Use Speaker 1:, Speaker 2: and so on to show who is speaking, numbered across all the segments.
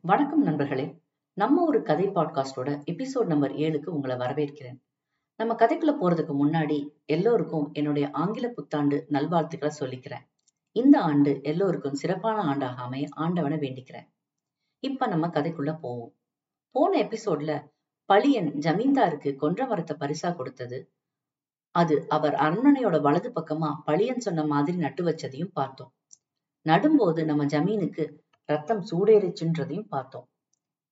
Speaker 1: வணக்கம் நண்பர்களே. நம்ம ஒரு கதை பாட்காஸ்டோட எபிசோட் நம்பர் ஏழுக்கு உங்களை வரவேற்கிறேன். நம்ம கதைக்குள்ள போறதுக்கு முன்னாடி எல்லோருக்கும் என்னுடைய ஆங்கில புத்தாண்டு நல்வாழ்த்துக்களை சொல்லிக்கிறேன். இந்த ஆண்டு எல்லோருக்கும் சிறப்பான ஆண்டாக அமைய ஆண்டவனை வேண்டிக்கிறேன். இப்ப நம்ம கதைக்குள்ள போவோம். போன எபிசோட்ல பழியன் ஜமீன்தாருக்கு கொன்ற மரத்தை பரிசா கொடுத்தது. அது அவர் அரண்மனையோட வலது பக்கமா பழியன் சொன்ன மாதிரி நட்டு வச்சதையும் பார்த்தோம். நடும்போது நம்ம ஜமீனுக்கு ரத்தம் சூடேறிச்சுன்றதையும் பார்த்தோம்.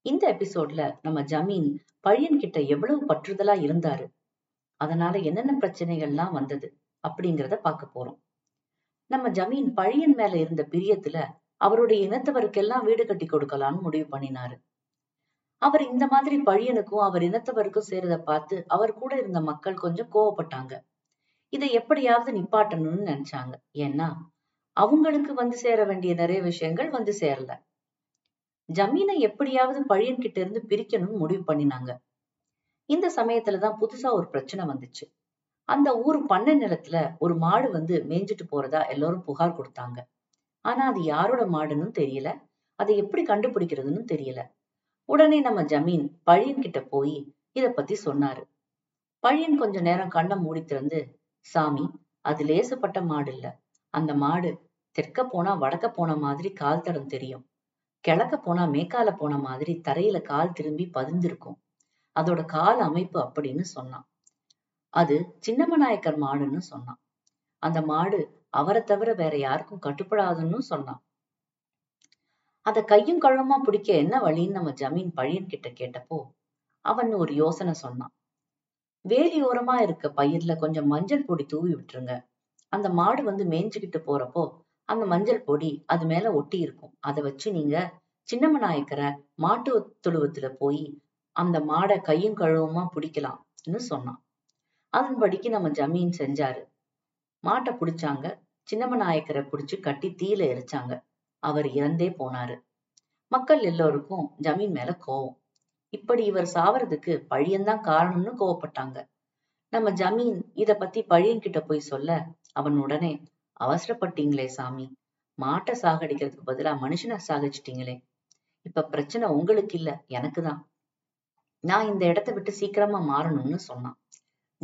Speaker 1: இந்த எபிசோட்ல நம்ம ஜமீன் பழியன் கிட்ட எவ்வளவு பற்றுதலா இருந்தாரு? அதனால என்னென்ன பிரச்சனைகள்லாம் வந்தது? அப்படிங்கிறத பார்க்க போறோம். நம்ம ஜமீன் பழியன் மேல இருந்த பிரியத்துல அவருடைய இனத்தவருக்கெல்லாம் வீடு கட்டி கொடுக்கலாம்னு முடிவு பண்ணினாரு. அவர் இந்த மாதிரி பழியனுக்கும் அவர் இனத்தவருக்கும் சேரத பார்த்து அவர் கூட இருந்த மக்கள் கொஞ்சம் கோவப்பட்டாங்க. இதை எப்படியாவது நிப்பாட்டணும்னு நினைச்சாங்க. ஏன்னா அவங்களுக்கு வந்து சேர வேண்டிய நிறைய விஷயங்கள் வந்து சேரல. ஜமீனை எப்படியாவது பழியன் கிட்ட இருந்து பிரிக்கணும்னு முடிவு பண்ணினாங்க. இந்த சமயத்துலதான் புதுசா ஒரு பிரச்சனை வந்துச்சு. அந்த ஊர் பண்ணை நிலத்துல ஒரு மாடு வந்து மேய்ஞ்சிட்டு போறதா எல்லாரும் புகார் கொடுத்தாங்க. ஆனா அது யாரோட மாடுன்னு தெரியல. அதை எப்படி கண்டுபிடிக்கிறதுன்னு தெரியல. உடனே நம்ம ஜமீன் பழியன் கிட்ட போய் இத பத்தி சொன்னாரு. பழியன் கொஞ்ச நேரம் கண்ணை மூடி திறந்து சாமி அது லேசப்பட்ட மாடு இல்ல. அந்த மாடு தெற்க போனா வடக்க போன மாதிரி கால் தடம் தெரியும். கிழக்க போனா மேக்கால போன மாதிரி தரையில கால் திரும்பி பதிந்திருக்கும். அதோட கால் அமைப்பு அப்படின்னு சொன்னான். அது சின்னமநாயக்கர் மாடுன்னு சொன்னான். அந்த மாடு அவரை தவிர வேற யாருக்கும் கட்டுப்படாதுன்னு சொன்னான். அத கையும் கழுமா பிடிக்க என்ன வழின்னு நம்ம ஜமீன் பழியன் கிட்ட கேட்டப்போ அவன் ஒரு யோசனை சொன்னான். வேலி ஓரமா இருக்க பயிர்ல கொஞ்சம் மஞ்சள் பொடி தூவி விட்டுருங்க. அந்த மாடு வந்து மேய்ஞ்சுக்கிட்டு போறப்போ அந்த மஞ்சள் பொடி அது மேல ஒட்டி இருக்கும். அதை வச்சு நீங்க சின்னமநாயக்கரை மாட்டு தொழுவத்துல போய் அந்த மாடை கையும் கழுவுமா பிடிக்கலாம்னு சொன்னான். அதன்படிக்கு நம்ம ஜமீன் செஞ்சாரு. மாட்டை பிடிச்சாங்க. சின்னமநாயக்கரை பிடிச்சு கட்டி தீயில எரிச்சாங்க. அவர் இறந்தே போனாரு. மக்கள் எல்லோருக்கும் ஜமீன் மேல கோவம். இப்படி இவர் சாவறதுக்கு பழியன்தான் காரணம்னு கோவப்பட்டாங்க. நம்ம ஜமீன் இத பத்தி பழியன் கிட்ட போய் சொல்ல அவன் உடனே அவசரப்பட்டீங்களே சாமி. மாட்டை சாகடிக்கிறதுக்கு பதிலா மனுஷனை சாகடிச்சிட்டீங்களே. இப்ப பிரச்சனை உங்களுக்கு இல்ல எனக்குதான் நான் இந்த இடத்த விட்டு சீக்கிரமா மாறணும்னு சொன்னான்.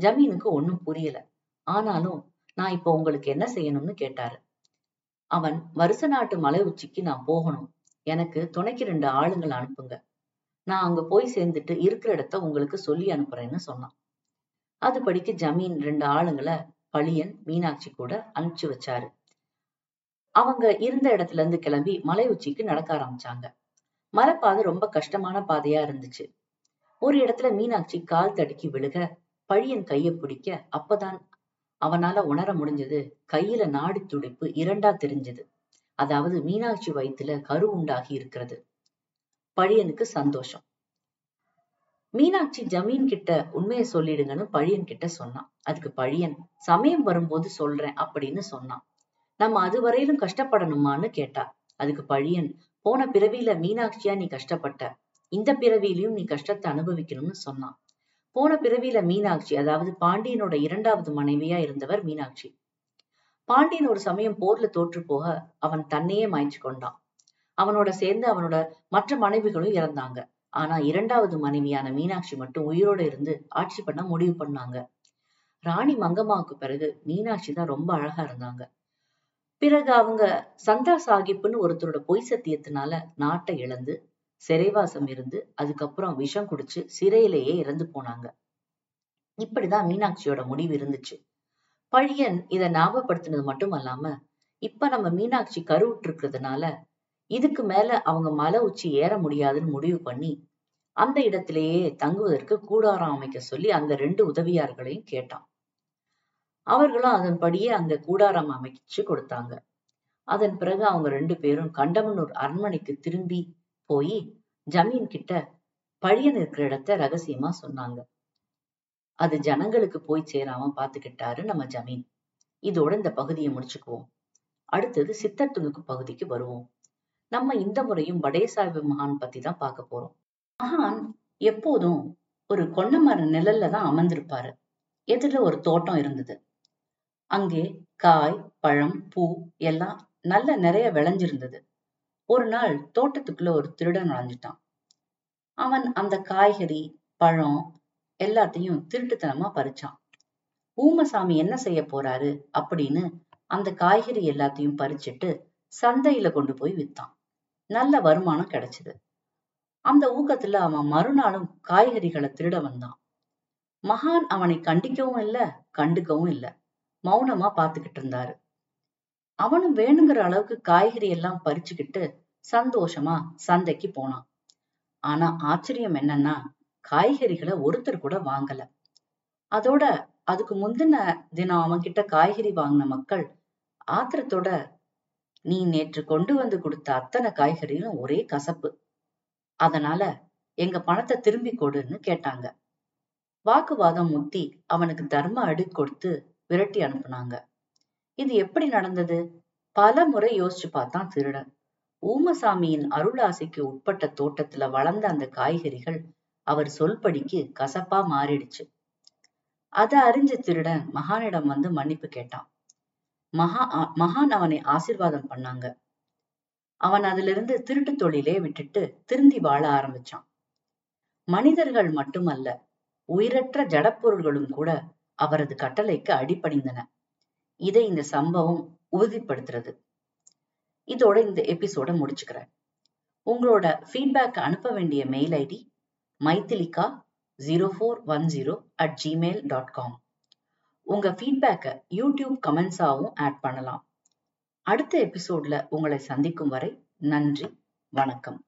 Speaker 1: ஜமீனுக்கு ஒண்ணும் புரியல. ஆனாலும் நான் இப்ப உங்களுக்கு என்ன செய்யணும்னு கேட்டாரு. அவன் வருஷ நாட்டு மலை உச்சிக்கு நான் போகணும். எனக்கு துணைக்கு ரெண்டு ஆளுங்களை அனுப்புங்க. நான் அங்க போய் சேர்ந்துட்டு இருக்கிற இடத்த உங்களுக்கு சொல்லி அனுப்புறேன்னு சொன்னான். அதுபடிக்கு ஜமீன் ரெண்டு ஆளுங்களை பழியன் மீனாட்சி கூட அனுப்பிச்சு வச்சாரு. அவங்க இருந்த இடத்துல இருந்து கிளம்பி மலை உச்சிக்கு நடக்க ஆரம்பிச்சாங்க. மலைப்பாதை ரொம்ப கஷ்டமான பாதையா இருந்துச்சு. ஒரு இடத்துல மீனாட்சி கால் தடுக்கி விழுக பழியன் கைய பிடிக்க அப்பதான் அவனால உணர முடிஞ்சது கையில நாடி துடிப்பு இரண்டா தெரிஞ்சது. அதாவது மீனாட்சி வயித்துல கரு உண்டாகி இருக்கிறது. பழியனுக்கு சந்தோஷம். மீனாட்சி ஜமீன் கிட்ட உண்மையை சொல்லிடுங்கன்னு பழியன் கிட்ட சொன்னான். அதுக்கு பழியன் சமயம் வரும்போது சொல்றேன் அப்படின்னு சொன்னான். நம்ம அது வரையிலும் கஷ்டப்படணுமான்னு கேட்டா. அதுக்கு பழியன் போன பிறவியில மீனாட்சியா நீ கஷ்டப்பட்ட? இந்த பிறவியிலையும் நீ கஷ்டத்தை அனுபவிக்கணும்னு சொன்னான். போன பிறவியில மீனாட்சி அதாவது பாண்டியனோட இரண்டாவது மனைவியா இருந்தவர் மீனாட்சி. பாண்டியன் ஒரு சமயம் போர்ல தோற்று போக அவன் தன்னையே மாய்ச்சு கொண்டான். அவனோட சேர்ந்து அவனோட மற்ற மனைவிகளும் இறந்தாங்க. ஆனா இரண்டாவது மனைவியான மீனாட்சி மட்டும் உயிரோட இருந்து ஆட்சி பண்ண முடிவு பண்ணாங்க. ராணி மங்கம்மாவுக்கு பிறகு மீனாட்சி தான் ரொம்ப அழகா இருந்தாங்க. பிறகு அவங்க சந்தா சாஹிப்னு ஒருத்தரோட பொய் சத்தியத்தினால நாட்டை இழந்து சிறைவாசம் இருந்து அதுக்கப்புறம் விஷம் குடிச்சு சிறையிலேயே இறந்து போனாங்க. இப்படிதான் மீனாட்சியோட முடிவு இருந்துச்சு. பழியன் இதை ஞாபகப்படுத்தினது மட்டும் அல்லாம இப்ப நம்ம மீனாட்சி கருவுற்று இருக்கிறதுனால இதுக்கு மேல அவங்க மலை உச்சி ஏற முடியாதுன்னு முடிவு பண்ணி அந்த இடத்திலேயே தங்குவதற்கு கூடாரம் அமைக்க சொல்லி அந்த ரெண்டு உதவியார்களையும் கேட்டான். அவர்களும் அதன்படியே அங்க கூடாரம் அமைச்சு கொடுத்தாங்க. அதன் பிறகு அவங்க ரெண்டு பேரும் கண்டமனூர் அரண்மனைக்கு திரும்பி போய் ஜமீன் கிட்ட பழியன் இருக்கிற இடத்த ரகசியமா சொன்னாங்க. அது ஜனங்களுக்கு போய் சேராம பாத்துக்கிட்டாரு நம்ம ஜமீன். இதோட இந்த பகுதியை முடிச்சுக்குவோம். அடுத்தது சித்தத்துணுக்கு பகுதிக்கு வருவோம். நம்ம இந்த முறையும் வடேசாய்வு மகான் பத்தி தான் பார்க்க போறோம். மகான் எப்போதும் ஒரு கொன்னமர நிழல்ல தான் அமர்ந்திருப்பாரு. எதிர ஒரு தோட்டம் இருந்தது. அங்கே காய் பழம் பூ எல்லாம் நல்ல நிறைய விளைஞ்சிருந்தது. ஒரு நாள் தோட்டத்துக்குள்ள ஒரு திருடன் நுழைஞ்சிட்டான். அவன் அந்த காய்கறி பழம் எல்லாத்தையும் திருட்டுத்தனமா பறிச்சான். ஊமசாமி என்ன செய்ய போறாரு அப்படின்னு அந்த காய்கறி எல்லாத்தையும் பறிச்சுட்டு சந்தையில கொண்டு போய் வித்தான். நல்ல வருமானம் கிடைச்சது. அந்த ஊக்கத்துல அவன் மறுநாளும் காய்கறிகளை திருட வந்தான். மகான் அவனை கண்டிக்கவும் இல்ல கண்டுக்கவும் இல்ல. மௌனமா பாத்துக்கிட்டு இருந்தாரு. அவனும் வேணுங்கிற அளவுக்கு காய்கறி எல்லாம் பறிச்சுக்கிட்டு சந்தோஷமா சந்தைக்கு போனான். ஆனா ஆச்சரியம் என்னன்னா காய்கறிகளை ஒருத்தர் கூட வாங்கல. அதோட அதுக்கு முந்தின தினம் அவன் கிட்ட காய்கறி வாங்கின மக்கள் ஆத்திரத்தோட நீ நேற்று கொண்டு வந்து கொடுத்த அத்தனை காய்கறிகளும் ஒரே கசப்பு. அதனால எங்க பணத்தை திரும்பி கொடுன்னு கேட்டாங்க. வாக்குவாதம் முத்தி அவனுக்கு தர்ம அடி கொடுத்து விரட்டி அனுப்புனாங்க. இது எப்படி நடந்தது? பல முறை யோசிச்சு பார்த்தான் திருடன். ஊமசாமியின் அருளாசைக்கு உட்பட்ட தோட்டத்துல வளர்ந்த அந்த காய்கறிகள் அவர் சொல்படிக்கு கசப்பா மாறிடுச்சு. அதை அறிஞ்ச திருடன் மகானிடம் வந்து மன்னிப்பு கேட்டான். மகா மகான் அவனை ஆசிர்வாதம் பண்ணாங்க. அவன் அதிலிருந்து திருட்டு தொழிலே விட்டுட்டு திருந்தி வாழ ஆரம்பிச்சான். மனிதர்கள் மட்டுமல்ல உயிரற்ற ஜடப்பொருள்களும் கூட அவரது கட்டளைக்கு அடிபணிந்தன. இதை இந்த சம்பவம் உறுதிப்படுத்துறது. இதோட இந்த எபிசோட முடிச்சுக்கிறேன். உங்களோட ஃபீட்பேக் அனுப்ப வேண்டிய mail ID Maithilika zero four one zero at Gmail dot com உங்க ஃபீட்பேக்கை யூடியூப் கமெண்ட்ஸாகவும் ஆட் பண்ணலாம். அடுத்த எபிசோட்ல உங்களை சந்திக்கும் வரை நன்றி வணக்கம்.